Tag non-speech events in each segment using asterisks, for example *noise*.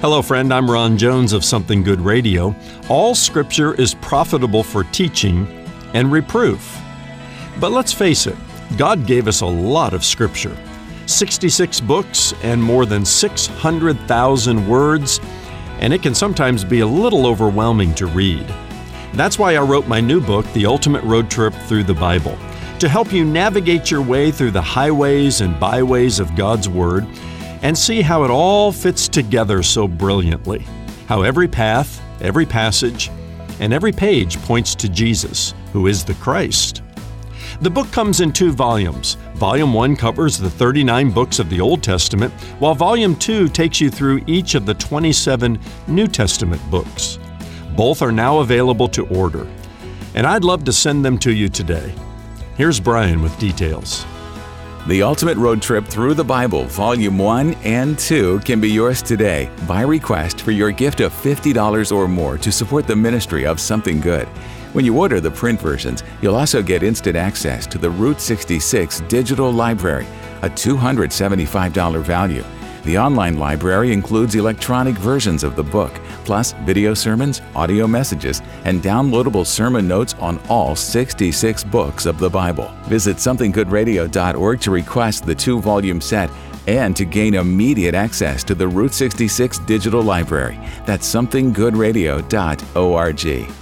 Hello, friend. I'm Ron Jones of Something Good Radio. All scripture is profitable for teaching and reproof. But let's face it, God gave us a lot of scripture 66 books and more than 600,000 words, and it can sometimes be a little overwhelming to read. That's why I wrote my new book, The Ultimate Road Trip Through the Bible, to help you navigate your way through the highways and byways of God's Word and see how it all fits together so brilliantly. How every path, every passage, and every page points to Jesus, who is the Christ. The book comes in two volumes. Volume 1 covers the 39 books of the Old Testament, while Volume 2 takes you through each of the 27 New Testament books. Both are now available to order, and I'd love to send them to you today. Here's Brian with details. The Ultimate Road Trip Through the Bible, Volume 1 and 2, can be yours today by request for your gift of $50 or more to support the ministry of Something Good. When you order the print versions, you'll also get instant access to the Route 66 Digital Library, a $275 value. The online library includes electronic versions of the book, plus video sermons, audio messages, and downloadable sermon notes on all 66 books of the Bible. Visit somethinggoodradio.org to request the two volume set and to gain immediate access to the Route 66 digital library. That's somethinggoodradio.org.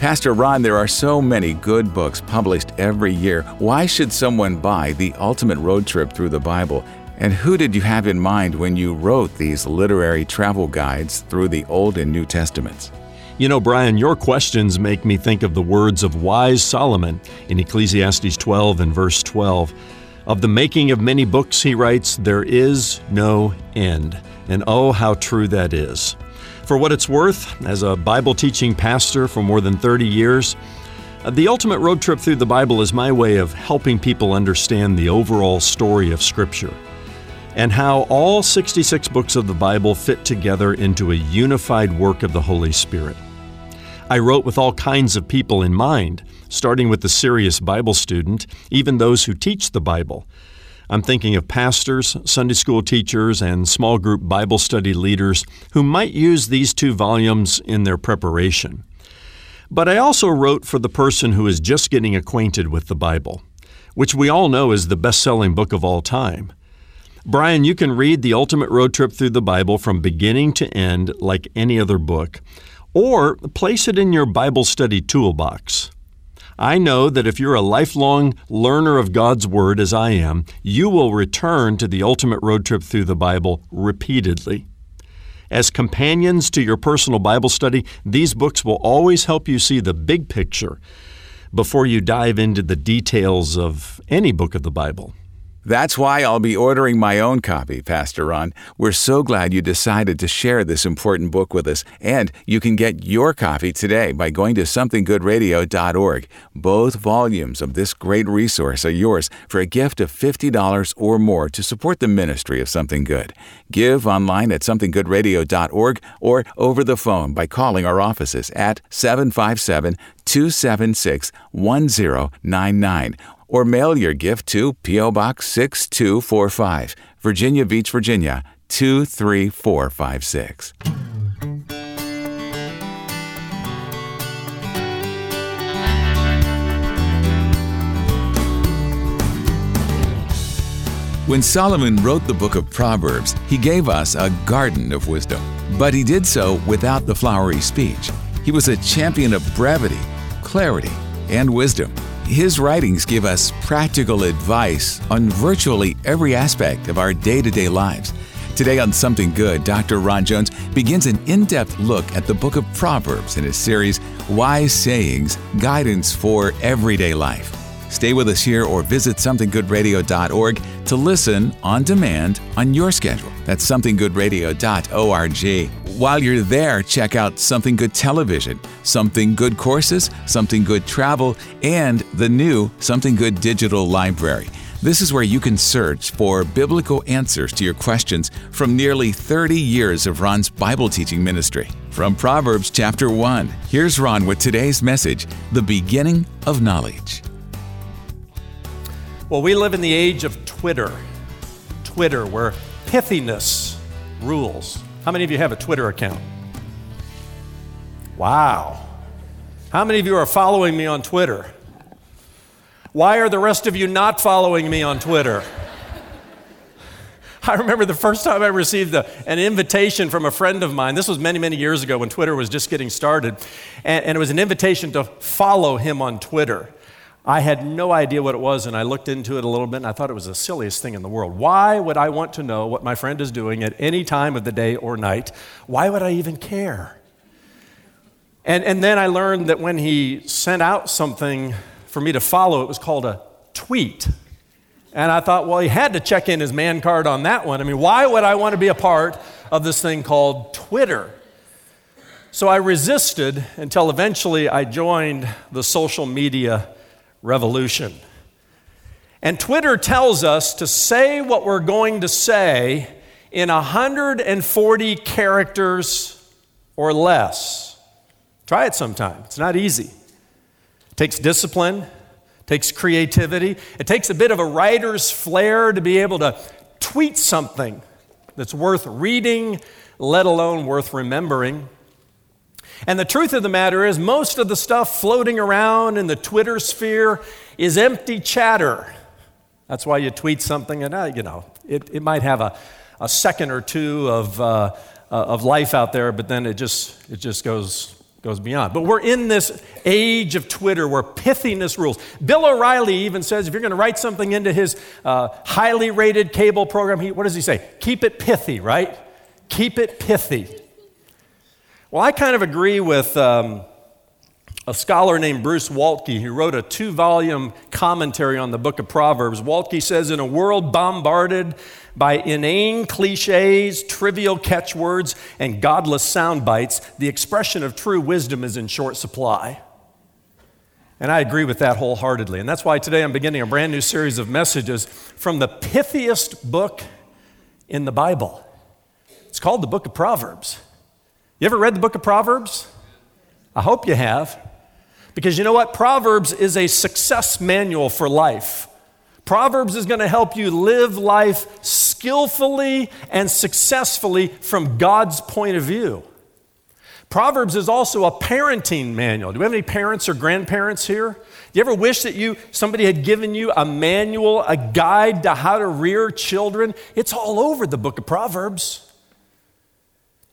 Pastor Ron, there are so many good books published every year. Why should someone buy The Ultimate Road Trip Through the Bible? And who did you have in mind when you wrote these literary travel guides through the Old and New Testaments? You know, Brian, your questions make me think of the words of wise Solomon in Ecclesiastes 12 and verse 12. Of the making of many books, he writes, there is no end. And oh, how true that is. For what it's worth, as a Bible teaching pastor for more than 30 years, the ultimate road trip through the Bible is my way of helping people understand the overall story of Scripture and how all 66 books of the Bible fit together into a unified work of the Holy Spirit. I wrote with all kinds of people in mind, starting with the serious Bible student, even those who teach the Bible. I'm thinking of pastors, Sunday school teachers, and small group Bible study leaders who might use these two volumes in their preparation. But I also wrote for the person who is just getting acquainted with the Bible, which we all know is the best selling book of all time. Brian, you can read The Ultimate Road Trip Through the Bible from beginning to end like any other book, or place it in your Bible study toolbox. I know that if you're a lifelong learner of God's Word, as I am, you will return to the ultimate road trip through the Bible repeatedly. As companions to your personal Bible study, these books will always help you see the big picture before you dive into the details of any book of the Bible. That's why I'll be ordering my own copy, Pastor Ron. We're so glad you decided to share this important book with us, and you can get your copy today by going to somethinggoodradio.org. Both volumes of this great resource are yours for a gift of $50 or more to support the ministry of Something Good. Give online at somethinggoodradio.org or over the phone by calling our offices at 757 276 1099 or mail your gift to P.O. Box 6245, Virginia Beach, Virginia 23456. When Solomon wrote the book of Proverbs, he gave us a garden of wisdom. But he did so without the flowery speech. He was a champion of brevity, clarity, and wisdom. His writings give us practical advice on virtually every aspect of our day to day lives. Today on Something Good, Dr. Ron Jones begins an in depth look at the book of Proverbs in his series, Wise Sayings Guidance for Everyday Life. Stay with us here or visit somethinggoodradio.org to listen on demand on your schedule. That's somethinggoodradio.org. While you're there, check out Something Good Television, Something Good Courses, Something Good Travel, and the new Something Good Digital Library. This is where you can search for biblical answers to your questions from nearly 30 years of Ron's Bible teaching ministry. From Proverbs chapter 1, here's Ron with today's message The Beginning of Knowledge. Well, we live in the age of Twitter. Twitter, where pithiness rules. How many of you have a Twitter account? Wow. How many of you are following me on Twitter? Why are the rest of you not following me on Twitter? *laughs* I remember the first time I received a, an invitation from a friend of mine. This was many, many years ago when Twitter was just getting started. And, and, it was an invitation to follow him on Twitter. I had no idea what it was, and I looked into it a little bit, and I thought it was the silliest thing in the world. Why would I want to know what my friend is doing at any time of the day or night? Why would I even care? And, and then I learned that when he sent out something for me to follow, it was called a tweet. And I thought, well, he had to check in his man card on that one. I mean, why would I want to be a part of this thing called Twitter? So I resisted until eventually I joined the social media revolution. And Twitter tells us to say what we're going to say in 140 characters or less. Try it sometime. It's not easy. It takes discipline, it takes creativity. It takes a bit of a writer's flair to be able to tweet something that's worth reading, let alone worth remembering. And the truth of the matter is, most of the stuff floating around in the Twitter sphere is empty chatter. That's why you tweet something, and uh, you know, it, it might have a, a second or two of, uh, uh, of life out there, but then it just, it just goes goes beyond. But we're in this age of Twitter where pithiness rules. Bill O'Reilly even says if you're going to write something into his uh, highly rated cable program, he, what does he say? Keep it pithy, right? Keep it pithy. Well, I kind of agree with um, a scholar named Bruce Waltke who wrote a two volume commentary on the book of Proverbs. Waltke says, In a world bombarded by inane cliches, trivial catchwords, and godless sound bites, the expression of true wisdom is in short supply. And I agree with that wholeheartedly. And that's why today I'm beginning a brand new series of messages from the pithiest book in the Bible. It's called the book of Proverbs. You ever read the book of Proverbs? I hope you have. Because you know what? Proverbs is a success manual for life. Proverbs is going to help you live life skillfully and successfully from God's point of view. Proverbs is also a parenting manual. Do we have any parents or grandparents here? Do you ever wish that you somebody had given you a manual, a guide to how to rear children? It's all over the book of Proverbs.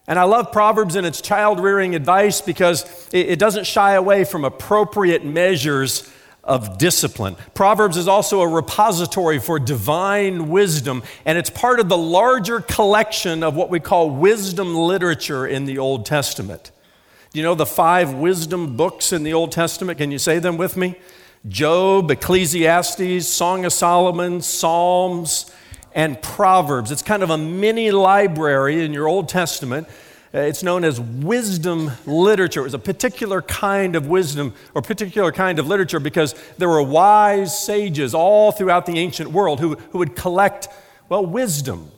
And I love Proverbs and its child rearing advice because it, doesn't shy away from appropriate measures of discipline. Proverbs is also a repository for divine wisdom, and it's part of the larger collection of what we call wisdom literature in the Old Testament. Do you know the five wisdom books in the Old Testament? Can you say them with me? Job, Ecclesiastes, Song of Solomon, Psalms, and Proverbs. It's kind of a mini library in your Old Testament uh, it's known as wisdom literature. It was a particular kind of wisdom or particular kind of literature because there were wise sages all throughout the ancient world who, who would collect, well, wisdom,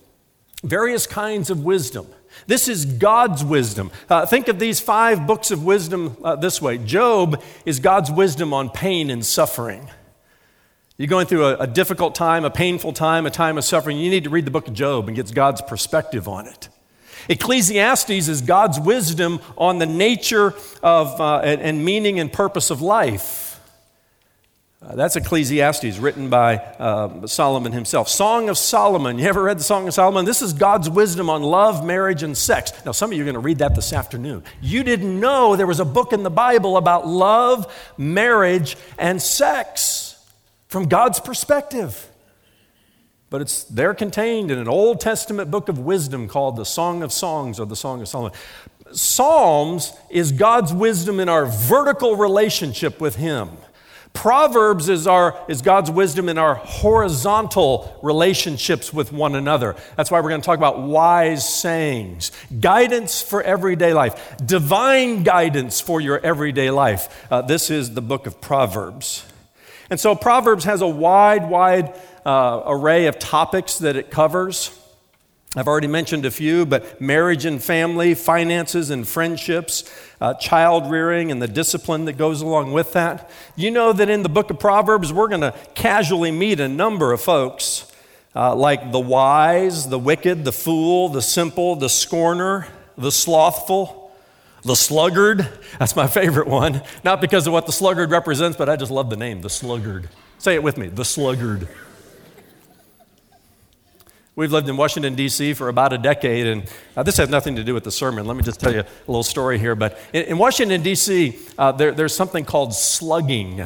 various kinds of wisdom. This is God's wisdom. Uh, think of these five books of wisdom uh, this way Job is God's wisdom on pain and suffering. You're going through a, a difficult time, a painful time, a time of suffering. You need to read the book of Job and get God's perspective on it. Ecclesiastes is God's wisdom on the nature of uh, and, and, meaning and purpose of life. Uh, that's Ecclesiastes, written by uh, Solomon himself. Song of Solomon. You ever read the Song of Solomon? This is God's wisdom on love, marriage, and sex. Now, some of you are going to read that this afternoon. You didn't know there was a book in the Bible about love, marriage, and sex from God's perspective but it's there contained in an Old Testament book of wisdom called the Song of Songs or the Song of Solomon. Psalms is God's wisdom in our vertical relationship with Him. Proverbs is, our, is God's wisdom in our horizontal relationships with one another. That's why we're going to talk about wise sayings, guidance for everyday life, divine guidance for your everyday life. Uh, this is the book of Proverbs. And so Proverbs has a wide, wide uh, array of topics that it covers. I've already mentioned a few, but marriage and family, finances and friendships, uh, child rearing, and the discipline that goes along with that. You know that in the book of Proverbs, we're going to casually meet a number of folks uh, like the wise, the wicked, the fool, the simple, the scorner, the slothful, the sluggard. That's my favorite one. Not because of what the sluggard represents, but I just love the name, the sluggard. Say it with me, the sluggard. We've lived in Washington, D.C. for about a decade, and uh, this has nothing to do with the sermon. Let me just tell you a little story here. But in, in Washington, D.C., uh, there, there's something called slugging.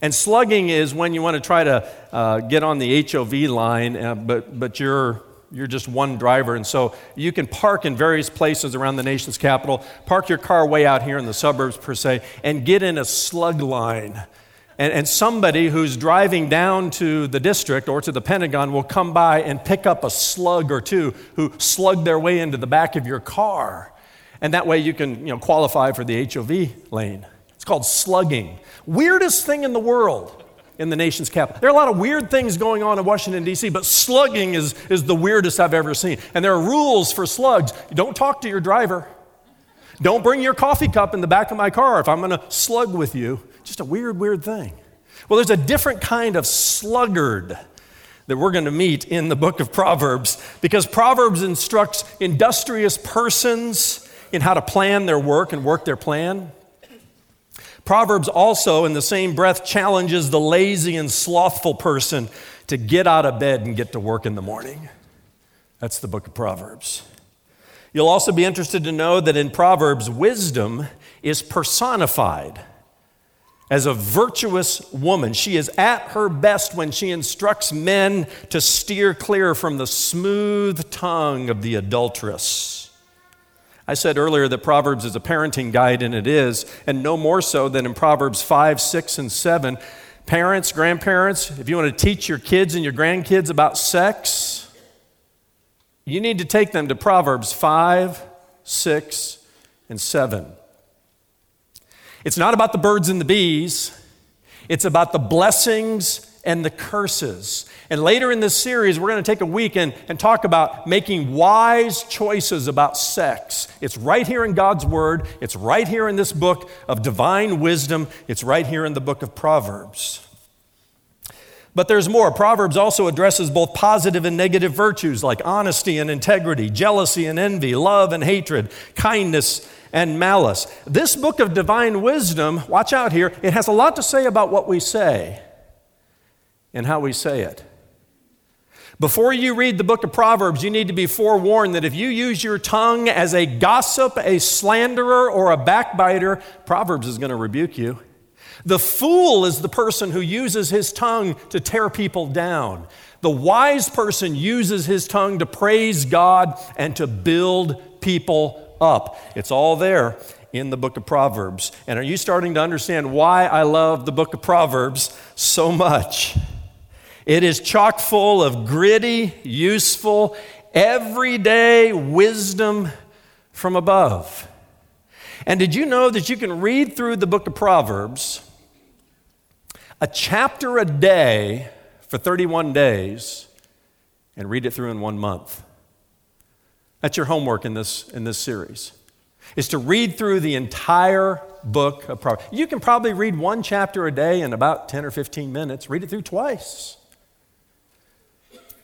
And slugging is when you want to try to uh, get on the HOV line, uh, but, but you're, you're just one driver. And so you can park in various places around the nation's capital, park your car way out here in the suburbs, per se, and get in a slug line. And, and somebody who's driving down to the district or to the Pentagon will come by and pick up a slug or two who slug their way into the back of your car. And that way you can you know, qualify for the HOV lane. It's called slugging. Weirdest thing in the world in the nation's capital. There are a lot of weird things going on in Washington, D.C., but slugging is, is the weirdest I've ever seen. And there are rules for slugs. Don't talk to your driver. Don't bring your coffee cup in the back of my car if I'm going to slug with you. Just a weird, weird thing. Well, there's a different kind of sluggard that we're going to meet in the book of Proverbs because Proverbs instructs industrious persons in how to plan their work and work their plan. Proverbs also, in the same breath, challenges the lazy and slothful person to get out of bed and get to work in the morning. That's the book of Proverbs. You'll also be interested to know that in Proverbs, wisdom is personified as a virtuous woman. She is at her best when she instructs men to steer clear from the smooth tongue of the adulteress. I said earlier that Proverbs is a parenting guide, and it is, and no more so than in Proverbs 5, 6, and 7. Parents, grandparents, if you want to teach your kids and your grandkids about sex, you need to take them to Proverbs 5, 6, and 7. It's not about the birds and the bees, it's about the blessings and the curses. And later in this series, we're going to take a week and, and talk about making wise choices about sex. It's right here in God's Word, it's right here in this book of divine wisdom, it's right here in the book of Proverbs. But there's more. Proverbs also addresses both positive and negative virtues like honesty and integrity, jealousy and envy, love and hatred, kindness and malice. This book of divine wisdom, watch out here, it has a lot to say about what we say and how we say it. Before you read the book of Proverbs, you need to be forewarned that if you use your tongue as a gossip, a slanderer, or a backbiter, Proverbs is going to rebuke you. The fool is the person who uses his tongue to tear people down. The wise person uses his tongue to praise God and to build people up. It's all there in the book of Proverbs. And are you starting to understand why I love the book of Proverbs so much? It is chock full of gritty, useful, everyday wisdom from above. And did you know that you can read through the book of Proverbs a chapter a day for 31 days and read it through in one month? That's your homework in this, in this series, is to read through the entire book of Proverbs. You can probably read one chapter a day in about 10 or 15 minutes. Read it through twice.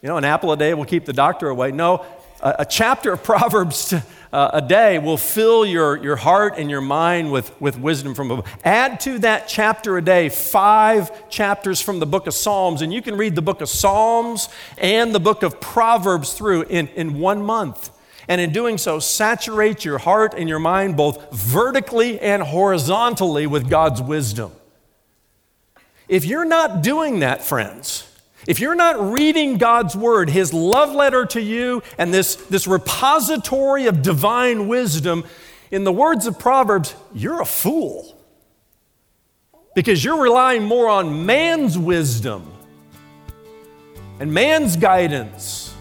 You know, an apple a day will keep the doctor away. No, a, a chapter of Proverbs to, *laughs* uh, a day will fill your, your heart and your mind with, with wisdom from above. Add to that chapter a day five chapters from the book of Psalms, and you can read the book of Psalms and the book of Proverbs through in, in one month. And in doing so, saturate your heart and your mind both vertically and horizontally with God's wisdom. If you're not doing that, friends, if you're not reading God's word, his love letter to you, and this, this repository of divine wisdom, in the words of Proverbs, you're a fool. Because you're relying more on man's wisdom and man's guidance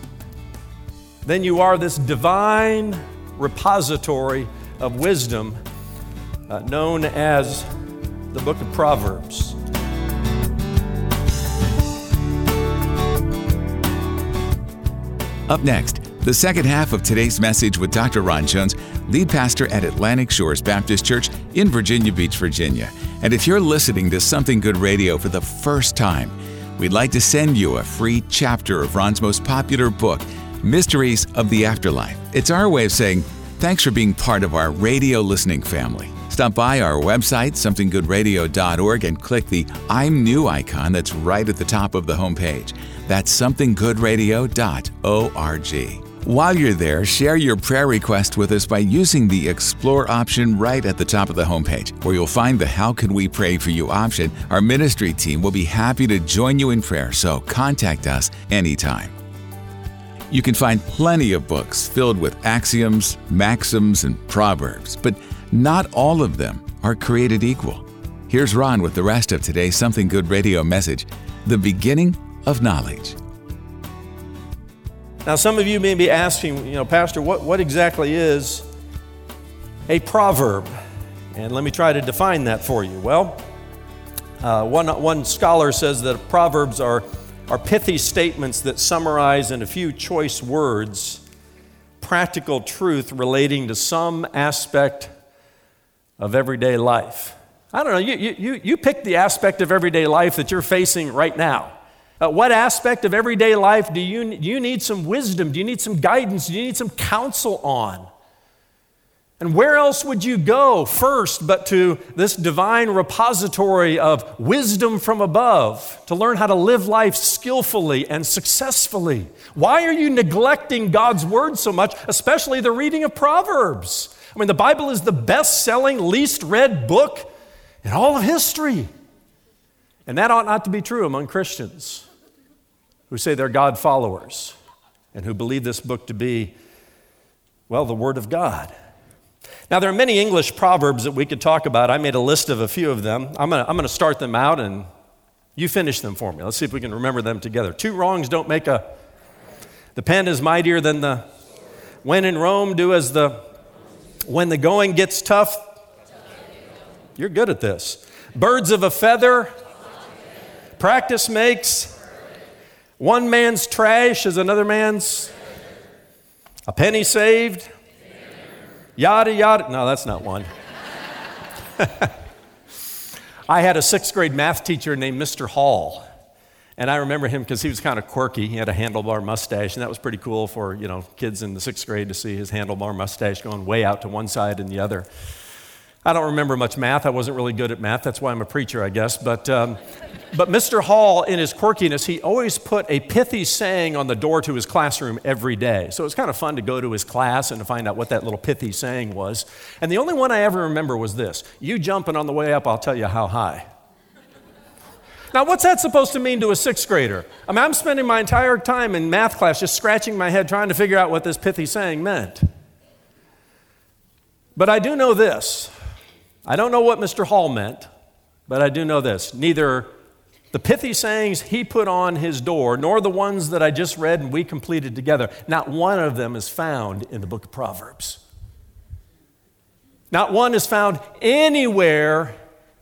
than you are this divine repository of wisdom uh, known as the book of Proverbs. Up next, the second half of today's message with Dr. Ron Jones, lead pastor at Atlantic Shores Baptist Church in Virginia Beach, Virginia. And if you're listening to Something Good Radio for the first time, we'd like to send you a free chapter of Ron's most popular book, Mysteries of the Afterlife. It's our way of saying thanks for being part of our radio listening family. Stop by our website, somethinggoodradio.org, and click the I'm New icon that's right at the top of the homepage. That's somethinggoodradio.org. While you're there, share your prayer request with us by using the Explore option right at the top of the homepage, where you'll find the How Can We Pray For You option. Our ministry team will be happy to join you in prayer, so contact us anytime. You can find plenty of books filled with axioms, maxims, and proverbs, but not all of them are created equal. Here's Ron with the rest of today's Something Good radio message The Beginning of Knowledge. Now, some of you may be asking, you know, Pastor, what, what exactly is a proverb? And let me try to define that for you. Well, uh, one, one scholar says that proverbs are, are pithy statements that summarize in a few choice words practical truth relating to some aspect of everyday life. I don't know, you, you, you pick the aspect of everyday life that you're facing right now. Uh, what aspect of everyday life do you, you need some wisdom? Do you need some guidance? Do you need some counsel on? And where else would you go first but to this divine repository of wisdom from above to learn how to live life skillfully and successfully? Why are you neglecting God's word so much, especially the reading of Proverbs? I mean, the Bible is the best selling, least read book in all of history. And that ought not to be true among Christians who say they're God followers and who believe this book to be, well, the Word of God. Now, there are many English proverbs that we could talk about. I made a list of a few of them. I'm going to start them out and you finish them for me. Let's see if we can remember them together. Two wrongs don't make a. The pen is mightier than the. When in Rome, do as the. When the going gets tough. You're good at this. Birds of a feather. Practice makes. One man's trash is another man's. A penny saved. Yada, yada. No, that's not one. *laughs* I had a sixth grade math teacher named Mr. Hall. And I remember him because he was kind of quirky. He had a handlebar mustache, and that was pretty cool for you know kids in the sixth grade to see his handlebar mustache going way out to one side and the other. I don't remember much math. I wasn't really good at math. That's why I'm a preacher, I guess. But, um, but Mr. Hall, in his quirkiness, he always put a pithy saying on the door to his classroom every day. So it was kind of fun to go to his class and to find out what that little pithy saying was. And the only one I ever remember was this You jumping on the way up, I'll tell you how high. Now, what's that supposed to mean to a sixth grader? I mean, I'm spending my entire time in math class just scratching my head trying to figure out what this pithy saying meant. But I do know this I don't know what Mr. Hall meant, but I do know this. Neither the pithy sayings he put on his door, nor the ones that I just read and we completed together, not one of them is found in the book of Proverbs. Not one is found anywhere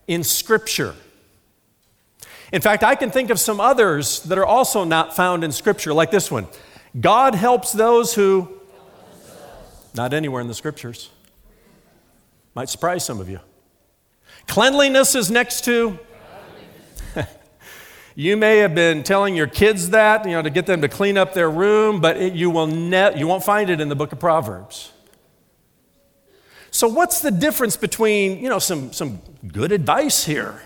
in Scripture. In fact, I can think of some others that are also not found in Scripture, like this one God helps those who, not anywhere in the Scriptures. Might surprise some of you. Cleanliness is next to. *laughs* you may have been telling your kids that, you know, to get them to clean up their room, but it, you, will ne- you won't find it in the book of Proverbs. So, what's the difference between, you know, some, some good advice here,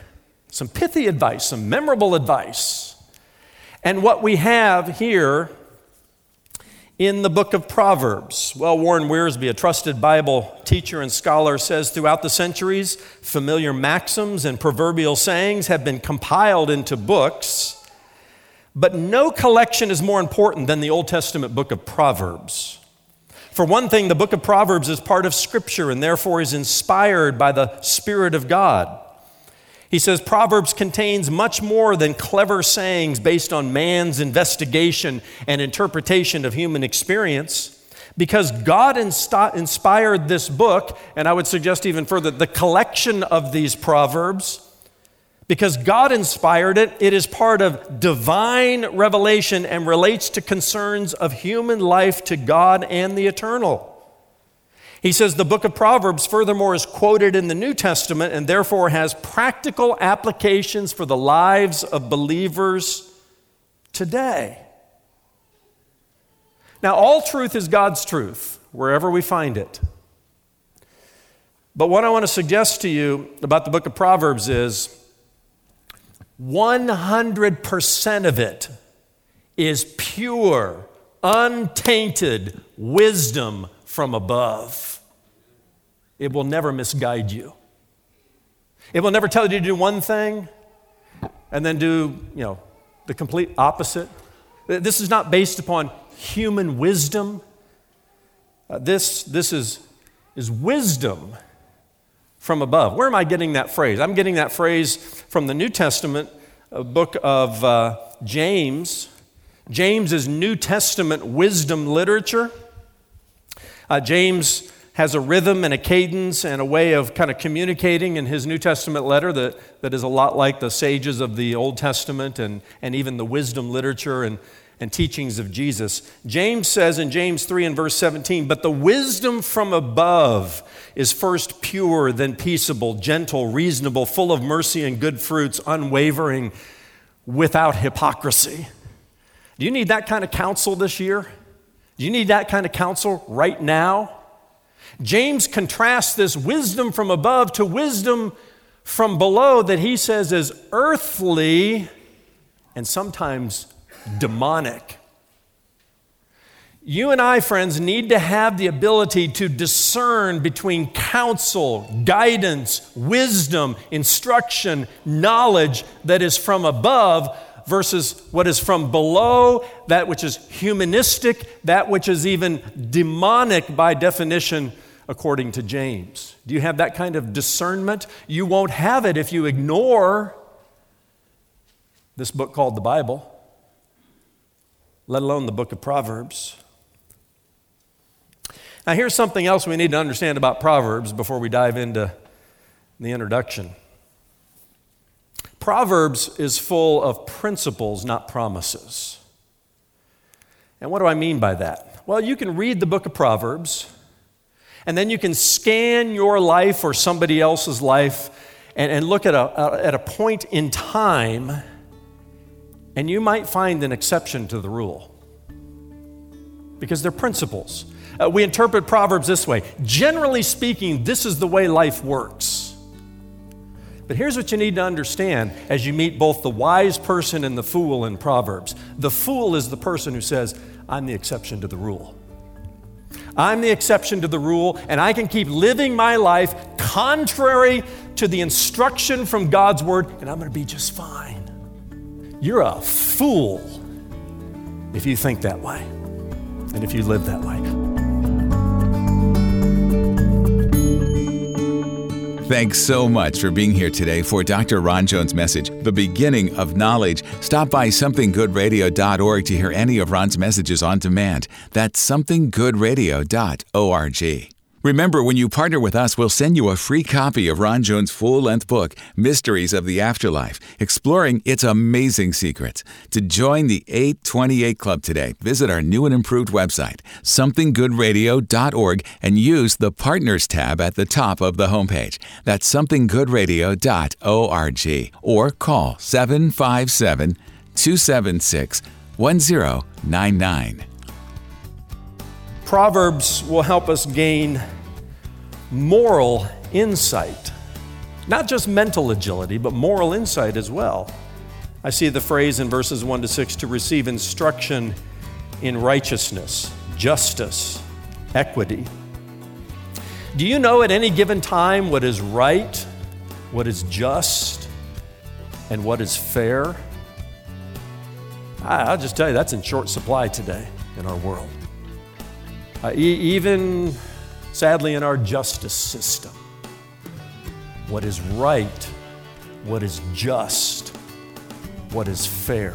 some pithy advice, some memorable advice, and what we have here in the book of Proverbs. Well, Warren Wiersbe, a trusted Bible teacher and scholar, says throughout the centuries, familiar maxims and proverbial sayings have been compiled into books, but no collection is more important than the Old Testament book of Proverbs. For one thing, the book of Proverbs is part of Scripture and therefore is inspired by the Spirit of God. He says Proverbs contains much more than clever sayings based on man's investigation and interpretation of human experience. Because God inspired this book, and I would suggest even further, the collection of these Proverbs, because God inspired it, it is part of divine revelation and relates to concerns of human life to God and the eternal. He says the book of Proverbs, furthermore, is quoted in the New Testament and therefore has practical applications for the lives of believers today. Now, all truth is God's truth, wherever we find it. But what I want to suggest to you about the book of Proverbs is 100% of it is pure, untainted wisdom from above. It will never misguide you. It will never tell you to do one thing and then do, you know, the complete opposite. This is not based upon human wisdom. Uh, this this is, is wisdom from above. Where am I getting that phrase? I'm getting that phrase from the New Testament book of uh, James. James is New Testament wisdom literature. Uh, James has a rhythm and a cadence and a way of kind of communicating in his New Testament letter that, that is a lot like the sages of the Old Testament and, and even the wisdom literature and, and teachings of Jesus. James says in James 3 and verse 17, But the wisdom from above is first pure, then peaceable, gentle, reasonable, full of mercy and good fruits, unwavering, without hypocrisy. Do you need that kind of counsel this year? Do you need that kind of counsel right now? James contrasts this wisdom from above to wisdom from below that he says is earthly and sometimes demonic. You and I, friends, need to have the ability to discern between counsel, guidance, wisdom, instruction, knowledge that is from versus what is from below, that which is humanistic, that which is even demonic by definition, according to James. Do you have that kind of discernment? You won't have it if you ignore this book called the Bible, let alone the book of Proverbs. Now, here's something else we need to understand about Proverbs before we dive into the introduction. Proverbs is full of principles, not promises. And what do I mean by that? Well, you can read the book of Proverbs, and then you can scan your life or somebody else's life and, and look at a, at a point in time, and you might find an exception to the rule because they're principles. Uh, we interpret Proverbs this way generally speaking, this is the way life works. But here's what you need to understand as you meet both the wise person and the fool in Proverbs. The fool is the person who says, I'm the exception to the rule. I'm the exception to the rule, and I can keep living my life contrary to the instruction from God's word, and I'm going to be just fine. You're a fool if you think that way and if you live that way. Thanks so much for being here today for Dr. Ron Jones' message, The Beginning of Knowledge. Stop by somethinggoodradio.org to hear any of Ron's messages on demand. That's somethinggoodradio.org. Remember, when you partner with us, we'll send you a free copy of Ron Jones' full length book, Mysteries of the Afterlife, exploring its amazing secrets. To join the 828 Club today, visit our new and improved website, somethinggoodradio.org, and use the Partners tab at the top of the homepage. That's somethinggoodradio.org. Or call 757 276 1099. Proverbs will help us gain moral insight. Not just mental agility, but moral insight as well. I see the phrase in verses 1 to 6 to receive instruction in righteousness, justice, equity. Do you know at any given time what is right, what is just, and what is fair? I'll just tell you, that's in short supply today in our world. Uh, e- even sadly in our justice system, what is right, what is just, what is fair.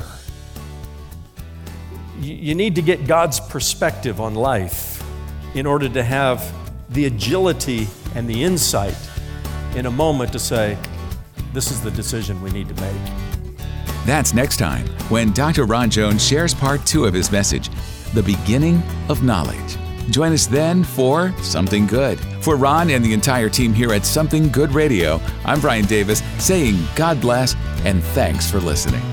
You, you need to get God's perspective on life in order to have the agility and the insight in a moment to say, this is the decision we need to make. That's next time when Dr. Ron Jones shares part two of his message The Beginning of Knowledge. Join us then for Something Good. For Ron and the entire team here at Something Good Radio, I'm Brian Davis saying God bless and thanks for listening.